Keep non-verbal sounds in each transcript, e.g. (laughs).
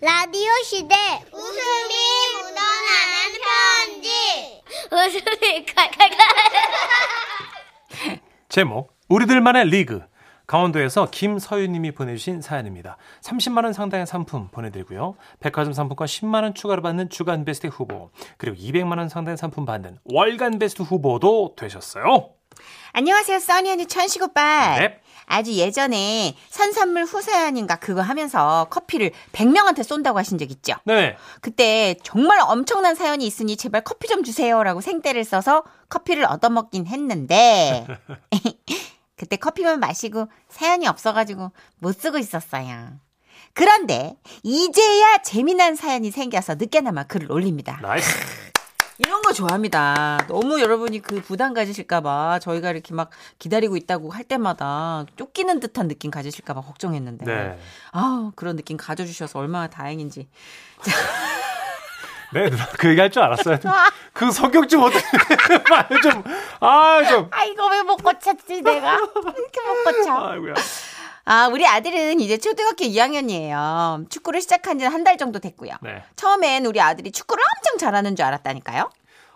라디오 시대 웃음이 묻어나는 편지 웃음이 칼칼칼 (laughs) 제목 우리들만의 리그 강원도에서 김서윤님이 보내주신 사연입니다. 30만 원 상당의 상품 보내드리고요. 백화점 상품권 10만 원 추가로 받는 주간 베스트 후보 그리고 200만 원 상당의 상품 받는 월간 베스트 후보도 되셨어요. 안녕하세요, 써니 언니 천식 오빠. 네. 아주 예전에 선선물 후사연인가 그거 하면서 커피를 100명한테 쏜다고 하신 적 있죠? 네. 그때 정말 엄청난 사연이 있으니 제발 커피 좀 주세요라고 생떼를 써서 커피를 얻어먹긴 했는데 (laughs) 그때 커피만 마시고 사연이 없어가지고 못 쓰고 있었어요. 그런데 이제야 재미난 사연이 생겨서 늦게나마 글을 올립니다. nice. 이런 거 좋아합니다. 너무 여러분이 그 부담 가지실까봐 저희가 이렇게 막 기다리고 있다고 할 때마다 쫓기는 듯한 느낌 가지실까봐 걱정했는데. 네. 아 그런 느낌 가져주셔서 얼마나 다행인지. (laughs) 네, 누나 그 얘기 할 줄 알았어요. 그 성격 좀 어떻게 말 좀, 아, 좀. 아 이거 왜 못 고쳤지 내가 (laughs) 이렇게 못 고쳐. 아이고야. 아 우리 아들은 이제 초등학교 2학년이에요. 축구를 시작한 지 한 달 정도 됐고요. 네. 처음엔 우리 아들이 축구를 엄청 잘하는 줄 알았다니까요.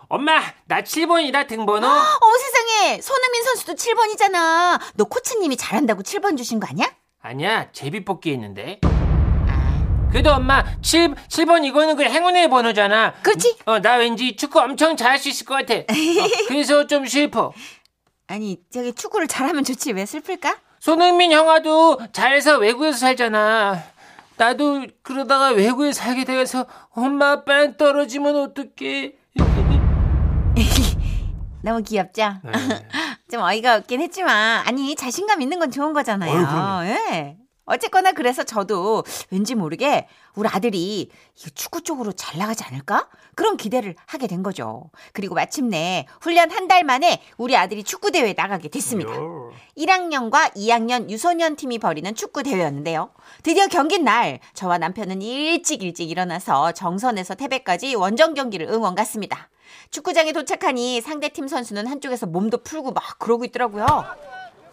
엄마, 나 7번이다 등번호. 어머 세상에 손흥민 선수도 7번이잖아. 너 코치님이 잘한다고 7번 주신 거 아니야? 아니야, 제비뽑기 했는데. 아 그래도 엄마, 7, 7번 이거는 그 행운의 번호잖아. 그렇지. 어, 나 왠지 축구 엄청 잘할 수 있을 것 같아. 어, (laughs) 그래서 좀 슬퍼. 아니 저기 축구를 잘하면 좋지 왜 슬플까? 손흥민 형아도 잘해서 외국에서 살잖아. 나도 그러다가 외국에 살게 돼서 엄마 아빠랑 떨어지면 어떡해. (laughs) 너무 귀엽죠? 네. (laughs) 좀 어이가 없긴 했지만 아니 자신감 있는 건 좋은 거잖아요. 예. 어쨌거나 그래서 저도 왠지 모르게 우리 아들이 이 축구 쪽으로 잘 나가지 않을까? 그런 기대를 하게 된 거죠. 그리고 마침내 훈련 한 달 만에 우리 아들이 축구 대회에 나가게 됐습니다. 요. 1학년과 2학년 유소년 팀이 벌이는 축구 대회였는데요. 드디어 경기 날 저와 남편은 일찍 일찍 일어나서 정선에서 태백까지 원정 경기를 응원 갔습니다. 축구장에 도착하니 상대팀 선수는 한쪽에서 몸도 풀고 막 그러고 있더라고요.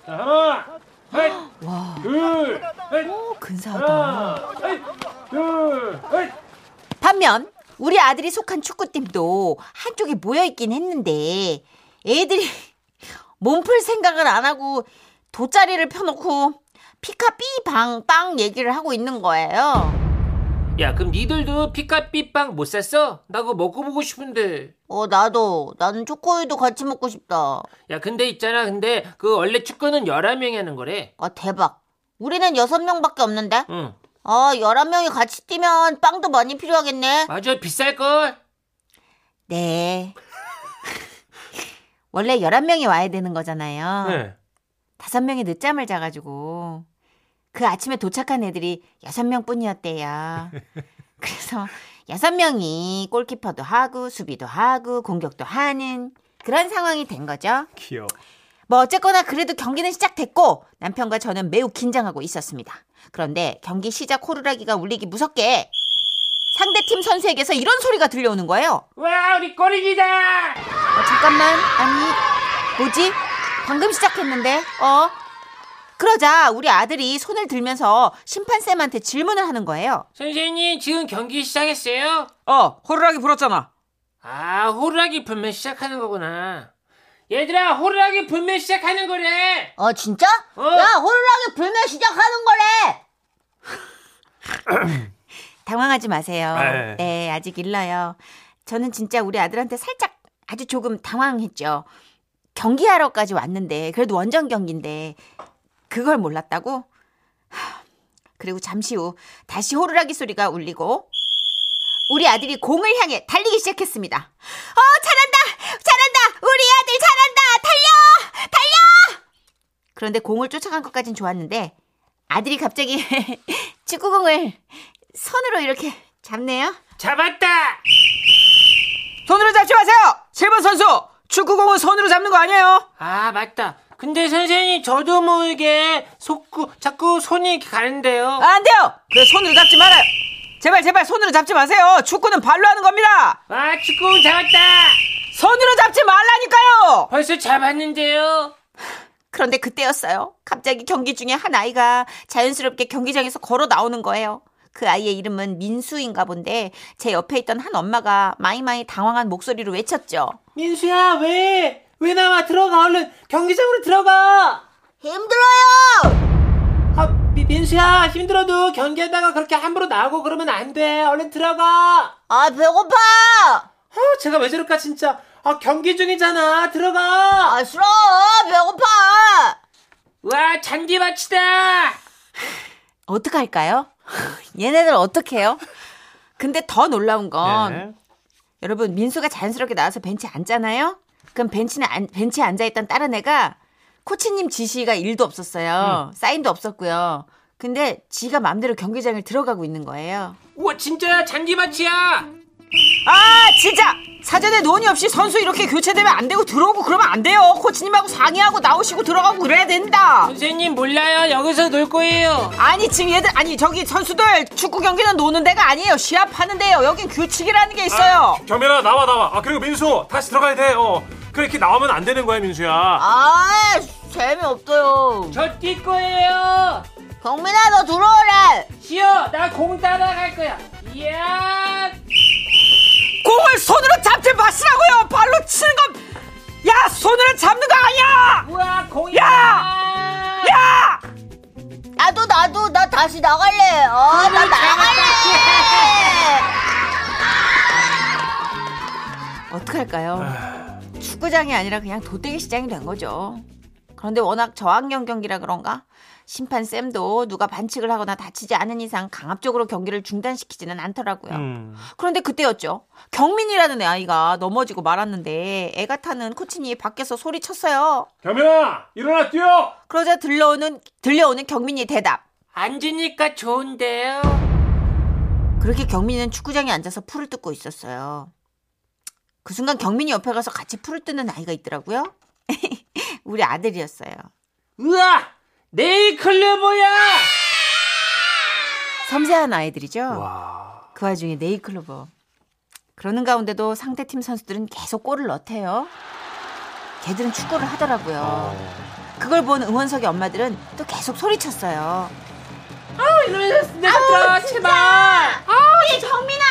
자, 하나, 셋, 둘, 셋, 오, 근사하다. 셋, 둘, 셋. 반면 우리 아들이 속한 축구팀도 한쪽에 모여 있긴 했는데 애들이 (laughs) 몸풀 생각을 안 하고 돗자리를 펴놓고 피카 삐 방 빵 얘기를 하고 있는 거예요. 야, 그럼 니들도 피카삐빵 못 샀어? 나 그거 먹고 보고 싶은데. 어 나도 나는 초코우유도 같이 먹고 싶다. 야, 근데 있잖아. 근데 그 원래 축구는 11명이 하는 거래. 아 대박. 우리는 여섯 명밖에 없는데. 응. 아 열한 명이 같이 뛰면 빵도 많이 필요하겠네. 맞아, 비쌀걸? 네. (laughs) 원래 11명이 와야 되는 거잖아요. 네. 다섯 명이 늦잠을 자가지고 그 아침에 도착한 애들이 여섯 명 뿐이었대요. (laughs) 그래서 여섯 명이 골키퍼도 하고 수비도 하고 공격도 하는 그런 상황이 된 거죠. 귀여워. 뭐 어쨌거나 그래도 경기는 시작됐고 남편과 저는 매우 긴장하고 있었습니다. 그런데 경기 시작 호루라기가 울리기 무섭게 상대팀 선수에게서 이런 소리가 들려오는 거예요. 와, 우리 꼬리기다! 어, 잠깐만. 아니, 뭐지? 방금 시작했는데, 어? 그러자 우리 아들이 손을 들면서 심판쌤한테 질문을 하는 거예요. 선생님, 지금 경기 시작했어요? 어, 호루라기 불었잖아. 아, 호루라기 불면 시작하는 거구나. 얘들아, 호루라기 불면 시작하는 거래! 어, 진짜? 어. 야, 호루라기 불면 시작하는 거래! (coughs) 당황하지 마세요. 네. 네, 아직 일러요. 저는 진짜 우리 아들한테 살짝 아주 조금 당황했죠. 경기하러까지 왔는데, 그래도 원정 경기인데, 그걸 몰랐다고? 하, 그리고 잠시 후 다시 호루라기 소리가 울리고, 우리 아들이 공을 향해 달리기 시작했습니다. 어, 잘한다! 잘한다! 우리 아들 잘한다! 달려! 달려! 그런데 공을 쫓아간 것까진 좋았는데, 아들이 갑자기 (laughs) 축구공을 손으로 이렇게 잡네요. 잡았다! 손으로 잡지 마세요! 7번 선수! 축구공은 손으로 잡는 거 아니에요? 아, 맞다. 근데 선생님, 저도 모르게 속구, 자꾸 손이 가는데요. 아, 안 돼요! 그래, 손으로 잡지 말아요! 제발, 제발, 손으로 잡지 마세요! 축구는 발로 하는 겁니다! 아, 축구 잡았다! 손으로 잡지 말라니까요! 벌써 잡았는데요. 그런데 그때였어요. 갑자기 경기 중에 한 아이가 자연스럽게 경기장에서 걸어 나오는 거예요. 그 아이의 이름은 민수인가 본데 제 옆에 있던 한 엄마가 마이마이 당황한 목소리로 외쳤죠. 민수야 왜? 왜 나와 들어가 얼른 경기장으로 들어가. 힘들어요. 아 미, 민수야 힘들어도 경기하다가 그렇게 함부로 나오고 그러면 안 돼. 얼른 들어가. 아 배고파. 아 제가 왜 저럴까 진짜. 아 경기 중이잖아. 들어가. 아 싫어. 배고파. 와 잔디밭이다. 어떡할까요? 얘네들 어떡해요? 근데 더 놀라운 건 네. 여러분 민수가 자연스럽게 나와서 벤치에 앉잖아요. 그럼 벤치는 안- 벤치에 앉아있던 다른 애가 코치님 지시가 일도 없었어요. 사인도 없었고요. 근데 지가 마음대로 경기장을 들어가고 있는 거예요. 우와 진짜야 잔디밭이야. 아 진짜 사전에 논의 없이 선수 이렇게 교체되면 안 되고 들어오고 그러면 안 돼요 코치님하고 상의하고 나오시고 들어가고 그래야 된다 선생님 몰라요. 여기서 놀 거예요. 아니 지금 얘들 아니 저기 선수들 축구 경기는 노는 데가 아니에요 시합하는 데요 여긴 규칙이라는 게 있어요 경민아 나와 나와. 아 그리고 민수 다시 들어가야 돼. 어. 그렇게 나오면 안 되는 거야 민수야. 아 재미없어요. 저 뛸 거예요. 경민아 너 들어오래. 쉬어. 나 공 따라갈 거야. 이야. 공을 손으로 잡지 마시라고요 발로 치는 건 야 손으로 잡는 거 아니야 우와 공이. 야! 야 나도 나도 나 다시 나갈래. 어나 나갈래. (laughs) 어떡할까요? 축구장이 아니라 그냥 도떼기 시장이 된 거죠. 그런데 워낙 저학년 경기라 그런가? 심판 쌤도 누가 반칙을 하거나 다치지 않은 이상 강압적으로 경기를 중단시키지는 않더라고요. 음. 그런데 그때였죠. 경민이라는 아이가 넘어지고 말았는데 애가 타는 코치님이 밖에서 소리쳤어요. 경민아 일어나 뛰어. 그러자 들려오는 들려오는 경민이의 대답. 앉으니까 좋은데요. 그렇게 경민이는 축구장에 앉아서 풀을 뜯고 있었어요. 그 순간 경민이 옆에 가서 같이 풀을 뜯는 아이가 있더라고요. (laughs) 우리 아들이었어요. 우와 네이클로버야. 섬세한 아이들이죠. 와. 그 와중에 네이클로버. 그러는 가운데도 상대팀 선수들은 계속 골을 넣대요. 걔들은 축구를 하더라고요. 어. 그걸 본 응원석의 엄마들은 또 계속 소리쳤어요. 이러면서 내가 제발. 우리 경민아.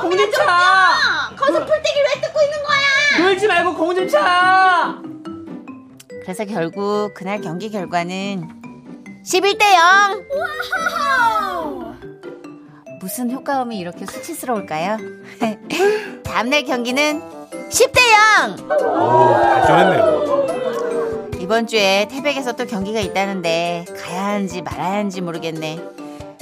공좀 차. 거기서 풀떼기 왜 뜯고 있는 거야? 놀지 말고 공 좀 차. 그래서 결국 그날 경기 결과는 11대 0. 무슨 효과음이 이렇게 수치스러울까요? (laughs) 다음날 경기는 10대 0. 오, 발전했네요. 이번 주에 태백에서 또 경기가 있다는데 가야 하는지 말아야 하는지 모르겠네.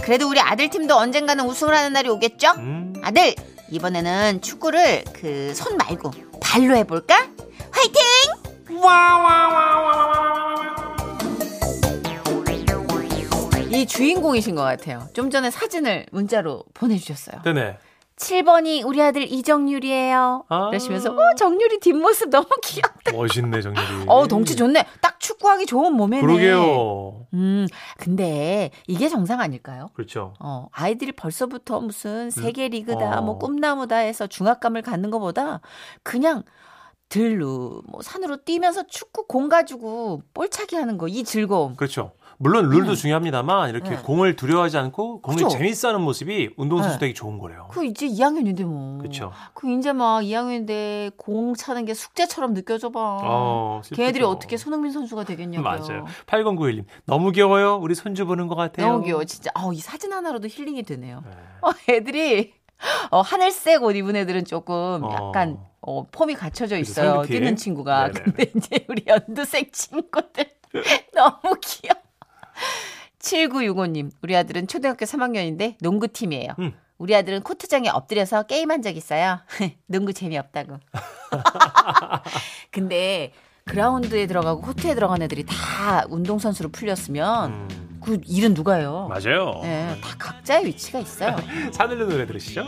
그래도 우리 아들 팀도 언젠가는 우승을 하는 날이 오겠죠? 음. 아들 이번에는 축구를 그 손 말고 발로 해볼까? 화이팅! 이 주인공이신 것 같아요. 좀 전에 사진을 문자로 보내주셨어요. 네네. 7번이 우리 아들 이정률이에요. 아. 그러시면서 어 정률이 뒷모습 너무 (laughs) 귀엽다. 멋있네 정렬이. 어 덩치 좋네. 딱 축구하기 좋은 몸매네. 그러게요. 음 근데 이게 정상 아닐까요? 그렇죠. 어 아이들이 벌써부터 무슨 세계 리그다 어. 뭐 꿈나무다 해서 중압감을 갖는 것보다 그냥 들로 뭐 산으로 뛰면서 축구 공 가지고 볼차기 하는 거 이 즐거움. 그렇죠. 물론 룰도 중요합니다만 이렇게 네. 공을 두려워하지 않고 공을 그죠? 재밌어하는 모습이 운동선수 네. 되게 좋은 거래요. 그 이제 2학년인데 뭐. 그렇죠. 그 이제 막 2학년인데 공 차는 게 숙제처럼 느껴져 봐. 어. 걔네들이 어떻게 손흥민 선수가 되겠냐고요. 맞아요. 8091님 너무 귀여워요. 우리 손주 보는 것 같아요. 너무 귀여워 진짜. 어, 이 사진 하나로도 힐링이 되네요. 네. 어, 애들이 어, 하늘색 옷 입은 애들은 조금 어. 약간 어, 폼이 갖춰져 있어요. 뛰는 친구가. 네네네. 근데 이제 우리 연두색 친구들 (laughs) 너무 귀여워. 7965님, 우리 아들은 초등학교 3학년인데 농구팀이에요. 음. 우리 아들은 코트장에 엎드려서 게임한 적 있어요. (laughs) 농구 재미없다고. (laughs) 근데 그라운드에 들어가고 코트에 들어간 애들이 다 운동선수로 풀렸으면 음, 그 일은 누가 해요? 맞아요. 네, 다 각자의 위치가 있어요. (laughs) 사늘의 노래 들으시죠?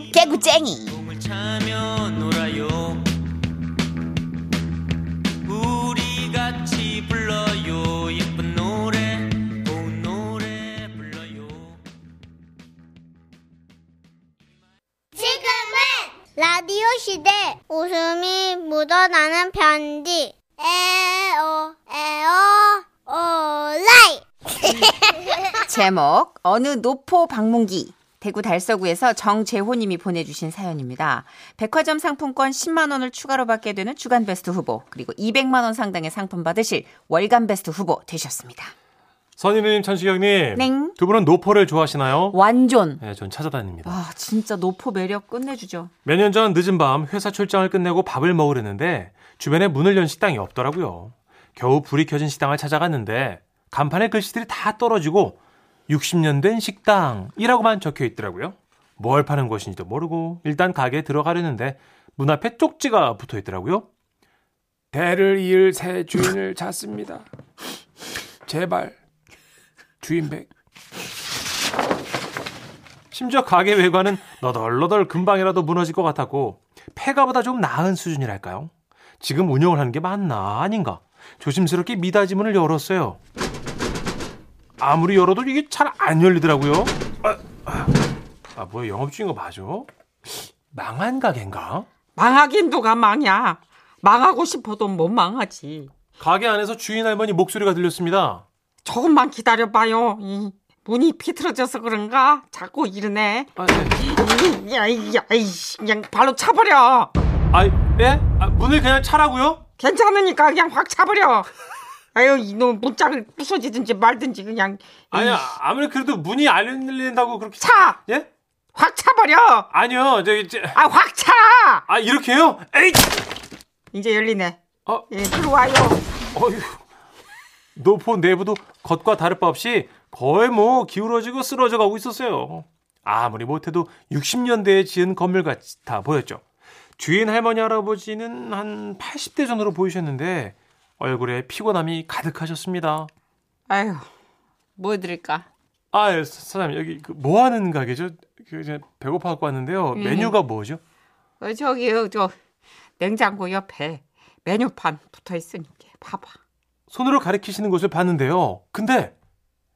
놀아요 우리 같이 불러요 웃음이 묻어나는 편지 에어 에어 오라이 (laughs) 제목 어느 노포 방문기 대구 달서구에서 정재호님이 보내주신 사연입니다. 백화점 상품권 10만 원을 추가로 받게 되는 주간 베스트 후보 그리고 200만 원 상당의 상품 받으실 월간 베스트 후보 되셨습니다. 선희님, 천식영님. 넹. 두 분은 노포를 좋아하시나요? 완전 네, 전 찾아다닙니다. 와 진짜 노포 매력 끝내주죠. 몇 년 전 늦은 밤 회사 출장을 끝내고 밥을 먹으려는데 주변에 문을 연 식당이 없더라고요. 겨우 불이 켜진 식당을 찾아갔는데 간판에 글씨들이 다 떨어지고 60년 된 식당이라고만 적혀 있더라고요. 뭘 파는 곳인지도 모르고 일단 가게에 들어가려는데 문 앞에 쪽지가 붙어 있더라고요. 배를 이을 새 주인을 (laughs) 찾습니다. 제발 주인백 심지어 가게 외관은 너덜너덜 금방이라도 무너질 것 같았고 폐가보다 좀 나은 수준이랄까요? 지금 운영을 하는 게 맞나 아닌가 조심스럽게 미닫이 문을 열었어요. 아무리 열어도 이게 잘 안 열리더라고요. 아, 아, 아, 뭐야 영업 중인 거 맞아? 망한 가게인가? 망하긴 누가 망이야. 망하고 싶어도 못 망하지. 가게 안에서 주인 할머니 목소리가 들렸습니다. 조금만 기다려봐요. 이 문이 비틀어져서 그런가? 자꾸 이러네. 아, 네. 이, 야, 이, 야, 이씨, 그냥 발로 차버려. 아, 예? 아, 문을 그냥 차라고요? 괜찮으니까 그냥 확 차버려. 아유, 이놈 문짝을 부서지든지 말든지 그냥. 아니야, 아무리 그래도 문이 안 열린다고 그렇게 차! 예? 확 차버려! 아니요, 저기 저, 아, 확 차! 아 이렇게요? 에이! 이제 열리네. 어, 예, 들어와요. 어휴. 노포 내부도 겉과 다를 바 없이 거의 뭐 기울어지고 쓰러져 가고 있었어요. 아무리 못해도 60년대에 지은 건물 같아 보였죠. 주인 할머니 할아버지는 한 80대 정도로 보이셨는데 얼굴에 피곤함이 가득하셨습니다. 아유, 뭐 드릴까? 아, 예, 사- 사장님 여기 그 뭐 하는 가게죠? 그 배고파 갖고 왔는데요. 메뉴가 뭐죠? 어, 저기요, 저, 냉장고 옆에 메뉴판 붙어 있으니까 봐봐. 손으로 가리키시는 곳을 봤는데요. 근데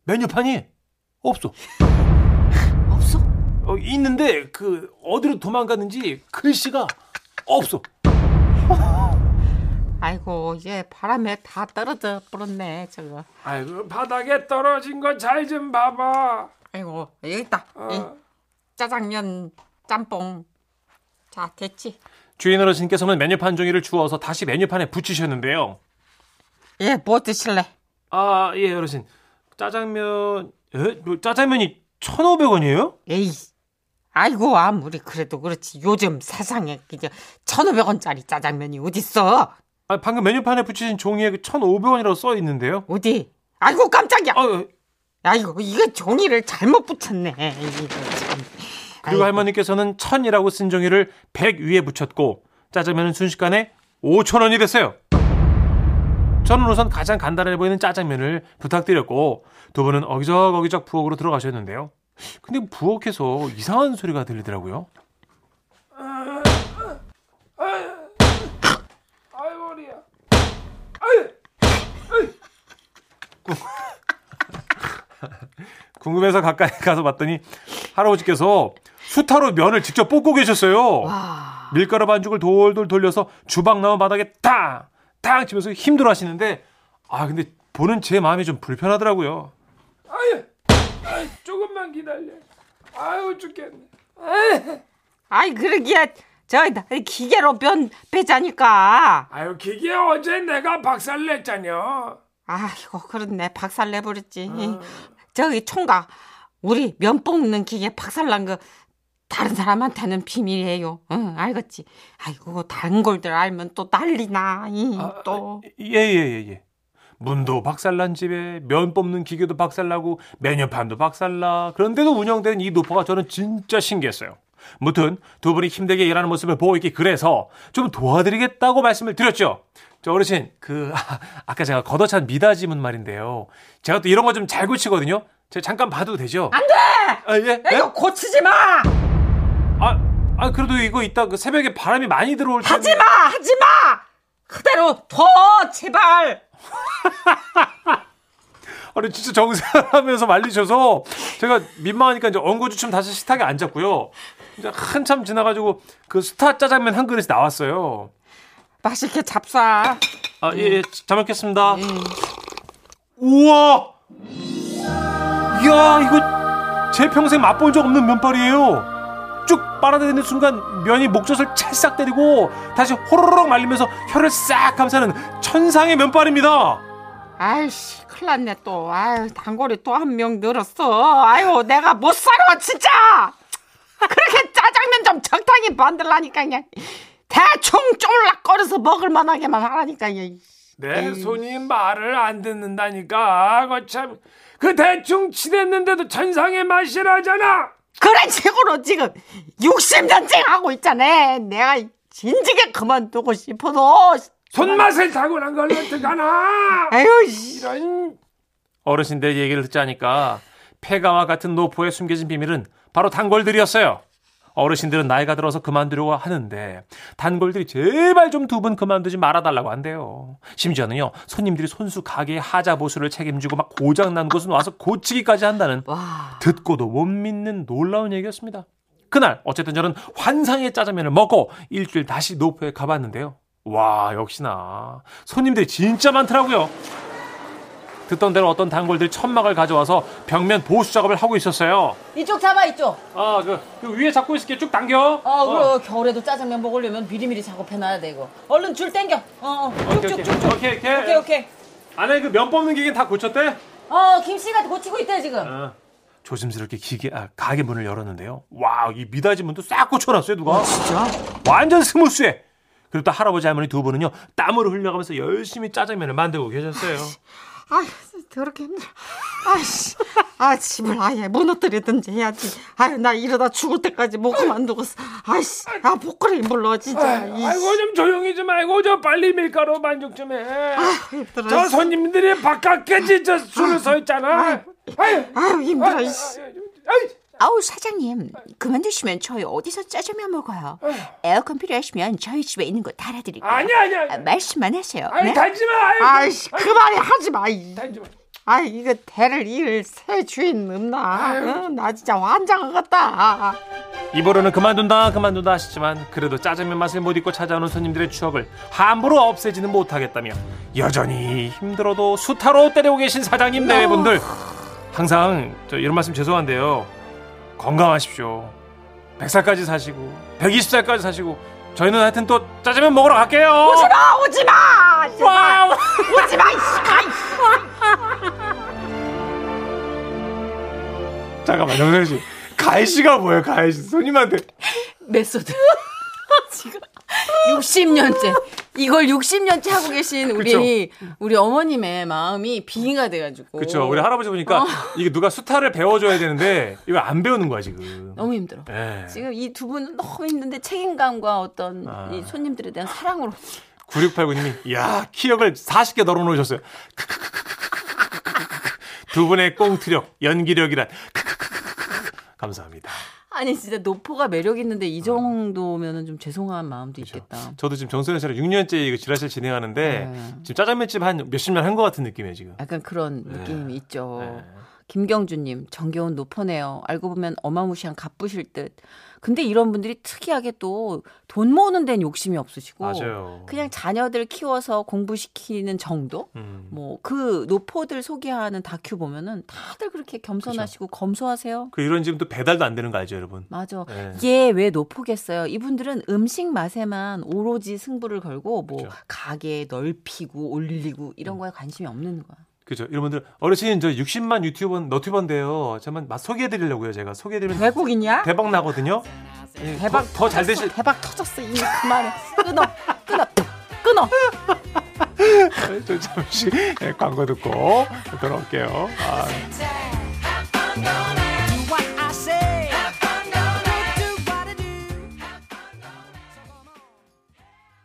메뉴판이 없어. 없어? 어, 있는데 그 어디로 도망갔는지 글씨가 없어. 아이고, 이제 바람에 다 떨어져 버렸네, 저거. 아이고 바닥에 떨어진 거 잘 좀 봐봐. 아이고, 여기 있다. 이 어. 짜장면, 짬뽕. 자, 됐지. 주인 어르신께서는 메뉴판 종이를 주워서 다시 메뉴판에 붙이셨는데요. 예, 뭐 드실래? 아, 예, 어르신. 짜장면, 에? 뭐 짜장면이 1,500원이에요? 에이, 아이고, 아무리 그래도 그렇지. 요즘 세상에 그저 1,500원짜리 짜장면이 어딨어? 아, 방금 메뉴판에 붙이신 종이에 그 1,500원이라고 써 있는데요. 어디? 아이고, 깜짝이야. 아, 아이고, 이거 종이를 잘못 붙였네. 이거 참. 그리고 아이고. 할머니께서는 1,000이라고 쓴 종이를 100 위에 붙였고 짜장면은 순식간에 5,000원이 됐어요. 저는 우선 가장 간단해 보이는 짜장면을 부탁드렸고 두 분은 어기적 어기적 부엌으로 들어가셨는데요. 근데 부엌에서 이상한 소리가 들리더라고요. 아이 머리야. 궁금해서 가까이 가서 봤더니 할아버지께서 수타로 면을 직접 볶고 계셨어요. 밀가루 반죽을 돌돌 돌려서 주방 나온 바닥에 탕! 탕! 치면서 힘들어 하시는데 아 근데 보는 제 마음이 좀 불편하더라고요. 아유, 아이, 조금만 기다려. 아유 죽겠네. 아이, 그러기에, 저, 나 기계로 면 빼자니까. 아유 기계 어제 내가 박살 냈잖여. 아이고, 그렇네. 박살 내버렸지. 저기 총각, 우리 면 뽑는 기계 박살 난 거, 다른 사람한테는 비밀이에요. 응, 알겠지? 아이고, 다른 걸들 알면 또 난리나, 이, 또. 예 예 예 예, 문도 박살난 집에 면 뽑는 기계도 박살나고 메뉴판도 박살나. 그런데도 운영되는 이 노포가 저는 진짜 신기했어요. 무튼 두 분이 힘들게 일하는 모습을 보고 있기 그래서 좀 도와드리겠다고 말씀을 드렸죠. 저 어르신 그 아, 까 제가 걷어찬 미닫이문 말인데요. 제가 또 이런 거 좀 잘 고치거든요. 제가 잠깐 봐도 되죠? 안 돼. 아 예. 예? 이거 고치지 마! 아, 아 그래도 이거 이따 그 새벽에 바람이 많이 들어올 때 하지 마! 하지 마! 그대로 둬! 제발! (laughs) 아니 진짜 정색하면서 말리셔서 제가 민망하니까 이제 엉거주춤 다시 식탁에 앉았고요. 이제 한참 지나가지고 그 스타 짜장면 한 그릇이 나왔어요. 맛있게 잡숴. 아, 예, 예, 잘 먹겠습니다. 우와! 이야, 이거 제 평생 맛본 적 없는 면발이에요. 쭉 빨아들이는 순간 면이 목젖을 찰싹 때리고 다시 호로록 말리면서 혀를 싹 감싸는 천상의 면발입니다. 아이씨, 큰일 났네 또. 아유, 단골이 또 한 명 늘었어. 아유, 내가 못 살아, 진짜! 그렇게 짜장면 좀 적당히 만들라니까, 그냥. 대충 쫄락거려서 먹을 만하게만 하라니까, 이. 내 손이 말을 안 듣는다니까. 거참 그 대충 치댔는데도 천상의 맛이라잖아. 그런 식으로 지금 60년째 하고 있잖아. 내가 진지게 그만두고 싶어도. 손맛을 타고난 걸로 어떡하나. 아유, 씨. 이런 어르신들 얘기를 듣자니까 폐가와 같은 노포에 숨겨진 비밀은 바로 단골들이었어요. 어르신들은 나이가 들어서 그만두려고 하는데 단골들이 제발 좀 두 분 그만두지 말아달라고 한대요. 심지어는요 손님들이 손수 가게의 하자 보수를 책임지고 막 고장난 곳은 와서 고치기까지 한다는 와. 듣고도 못 믿는 놀라운 얘기였습니다. 그날 어쨌든 저는 환상의 짜장면을 먹고 일주일 다시 노포에 가봤는데요. 와 역시나 손님들이 진짜 많더라고요. 듣던 대로 어떤 단골들이 천막을 가져와서 벽면 보수 작업을 하고 있었어요. 이쪽 잡아 이쪽. 아, 그, 그 위에 잡고 있을게 쭉 당겨. 어, 그럼 겨울에도 짜장면 먹으려면 미리미리 작업해놔야 돼 이거. 얼른 줄 땡겨. 어, 어. 쭉쭉쭉쭉. 오케이, 오케이. 오케이 오케이. 안에 그 면 뽑는 기계 다 고쳤대? 어, 김씨가 고치고 있대 지금. 어. 조심스럽게 기계, 아, 가게 문을 열었는데요. 와, 이 미닫이 문도 싹 고쳐놨어요, 누가. 진짜? 완전 스무스해. 그리고 또 할아버지 할머니 두 분은요, 땀으로 흘려가면서 열심히 짜장면을 만들고 계셨어요. 아유, 더럽게 힘들어. 아이씨. 아, 집을 아예 무너뜨리든지 해야지. 아유, 나 이러다 죽을 때까지 못 그만두겠어. 아이씨. 아, 복거리 물러, 진짜. 이 아이고 좀 조용히 좀 아이고 저 빨리 밀가루 만족 좀 해. 힘들어. 저 손님들이 바깥에 진짜 줄을 서 있잖아. 아유, 아유, 힘들어, 이씨. 아유, 아 우 사장님 그만두시면 저희 어디서 짜장면 먹어요 에어컨 필요하시면 저희 집에 있는 거 달아드릴게요 아니야 아니야. 아, 말씀만 하세요 아이 네? 달지 마. 아이씨, 그만해, 하지 마. 이. 달지 마. 아이, 이거 대를 이을 새 주인 없나? 어, 나 진짜 환장하겠다. 입으로는 그만둔다 그만둔다 하시지만 그래도 짜장면 맛을 못 잊고 찾아오는 손님들의 추억을 함부로 없애지는 못하겠다며 여전히 힘들어도 수타로 때리고 계신 사장님 네 분들 항상 저 이런 말씀 죄송한데요 건강하십시오 100살까지 사시고 120살까지 사시고 저희는 하여튼 또 짜장면 먹으러 갈게요 아, 오지 마! 제발. Wow. 오지 마, 이씨. 잠깐만 정선 씨 가해씨가 뭐예요 가해씨 손님한테 method. (laughs) 지금 60년째. 이걸 60년째 하고 계신 우리 우리 어머님의 마음이 빙의가 돼가지고. 그쵸 우리 할아버지 보니까 이게 누가 수타를 배워줘야 되는데 이거 안 배우는 거야 지금 너무 힘들어. 예. 지금 이 두 분은 너무 힘든데 책임감과 어떤 아. 이 손님들에 대한 사랑으로 9689님이 이야 키역을 40개 널어놓으셨어요. 두 분의 꽁트력, 연기력이란 감사합니다. 아니 진짜 노포가 매력 있는데 이 정도면은 좀 죄송한 마음도 있겠다. 저도 지금 정선혜 씨랑 6년째 이거 지라시를 진행하는데 네. 지금 짜장면집 한 몇십 년 한 것 같은 느낌이에요 지금. 약간 그런 느낌이 있죠. 네. 김경주님, 정겨운 노포네요. 알고 보면 어마무시한 갑부실 듯. 근데 이런 분들이 특이하게 또 돈 모으는 데는 욕심이 없으시고 맞아요. 그냥 자녀들 키워서 공부시키는 정도? 음. 뭐그 노포들 소개하는 다큐 보면은 다들 그렇게 겸손하시고 검소하세요. 그 이런 지금 또 배달도 안 되는 거 알죠 여러분? 맞아. 네. 왜 노포겠어요? 이분들은 음식 맛에만 오로지 승부를 걸고 뭐. 음. 가게 넓히고 올리고 이런 거에 관심이 없는 거야. 그죠? 여러분들 어르신 저 60만 유튜버 너튜버인데요. 잠깐 맛 소개해 드리려고요 제가 소개해 드리면 외국인이야? 대박 나거든요. 예, 대박 더 잘 되실 대박 터졌어 이미 그만해. 끊어 끊어 끊어. (laughs) 저 잠시 예, 광고 듣고 돌아올게요. 아.